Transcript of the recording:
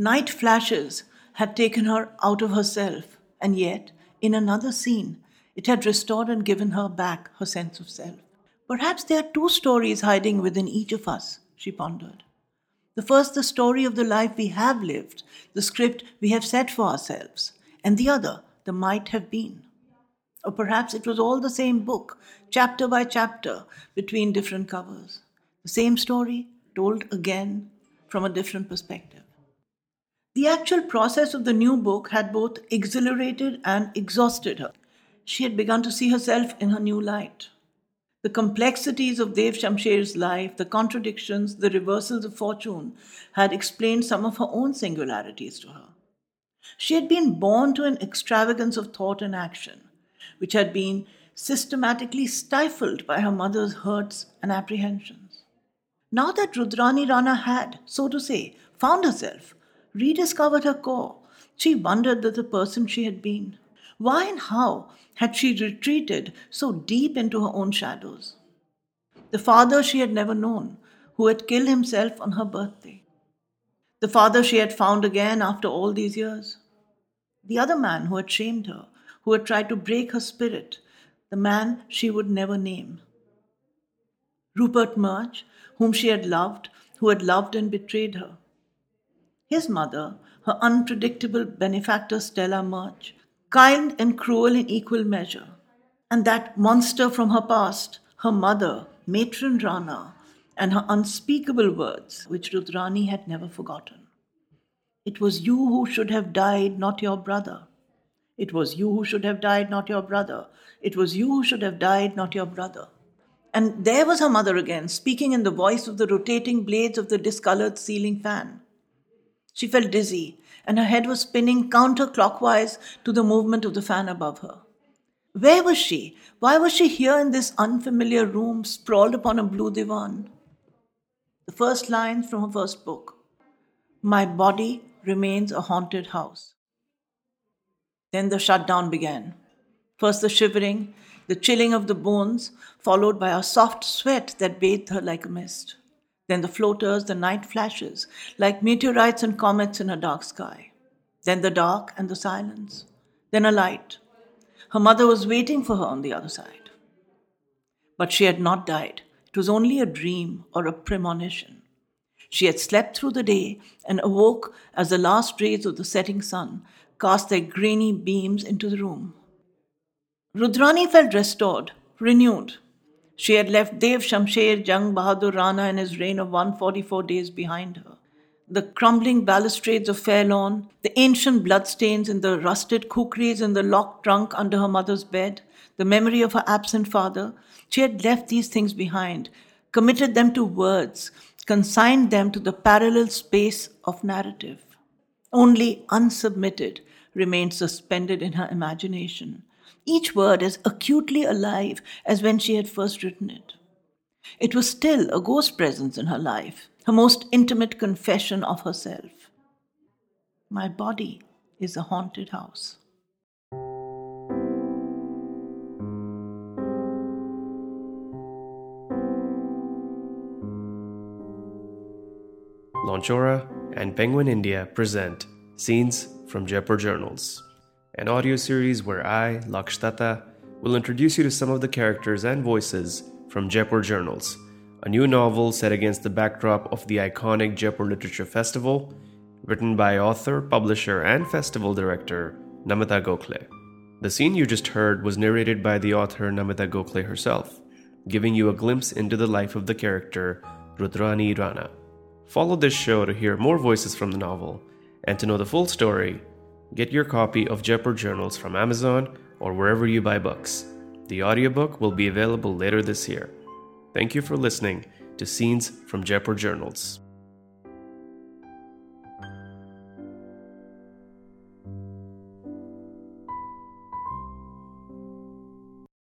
Night flashes had taken her out of herself, and yet, in another scene, it had restored and given her back her sense of self. Perhaps there are two stories hiding within each of us, she pondered. The first, the story of the life we have lived, the script we have set for ourselves, and the other, the might have been. Or perhaps it was all the same book, chapter by chapter, between different covers. The same story, told again from a different perspective. The actual process of the new book had both exhilarated and exhausted her. She had begun to see herself in her new light. The complexities of Dev Shamsher's life, the contradictions, the reversals of fortune, had explained some of her own singularities to her. She had been born to an extravagance of thought and action, which had been systematically stifled by her mother's hurts and apprehensions. Now that Rudrani Rana had, so to say, found herself, rediscovered her core, she wondered that the person she had been. Why and how had she retreated so deep into her own shadows? The father she had never known, who had killed himself on her birthday. The father she had found again after all these years. The other man who had shamed her, who had tried to break her spirit, the man she would never name. Rupert Murch, whom she had loved, who had loved and betrayed her. His mother, her unpredictable benefactor Stella Murch, kind and cruel in equal measure. And that monster from her past, her mother, Matron Rana, and her unspeakable words, which Rudrani had never forgotten. It was you who should have died, not your brother. It was you who should have died, not your brother. It was you who should have died, not your brother. And there was her mother again, speaking in the voice of the rotating blades of the discolored ceiling fan. She felt dizzy, and her head was spinning counterclockwise to the movement of the fan above her. Where was she? Why was she here in this unfamiliar room, sprawled upon a blue divan? The first lines from her first book My body remains a haunted house. Then the shutdown began. First the shivering, the chilling of the bones, followed by a soft sweat that bathed her like a mist. Then the floaters, the night flashes, like meteorites and comets in a dark sky. Then the dark and the silence. Then a light. Her mother was waiting for her on the other side. But she had not died. It was only a dream or a premonition. She had slept through the day and awoke as the last rays of the setting sun cast their grainy beams into the room. Rudrani felt restored, renewed. She had left Dev Shamsher Jang Bahadur Rana and his reign of 144 days behind her. The crumbling balustrades of Fair Lawn, the ancient bloodstains in the rusted kukris in the locked trunk under her mother's bed, the memory of her absent father, she had left these things behind, committed them to words, consigned them to the parallel space of narrative. Only unsubmitted remained suspended in her imagination each word as acutely alive as when she had first written it. It was still a ghost presence in her life, her most intimate confession of herself. My body is a haunted house. Launchora and Penguin India present Scenes from Jaipur Journals an audio series where I, Lakshdatta, will introduce you to some of the characters and voices from Jaipur Journals, a new novel set against the backdrop of the iconic Jaipur Literature Festival, written by author, publisher, and festival director Namita Gokhale. The scene you just heard was narrated by the author Namita Gokhale herself, giving you a glimpse into the life of the character Rudrani Rana. Follow this show to hear more voices from the novel and to know the full story Get your copy of Jaipur Journals from Amazon or wherever you buy books. The audiobook will be available later this year. Thank you for listening to Scenes from Jaipur Journals.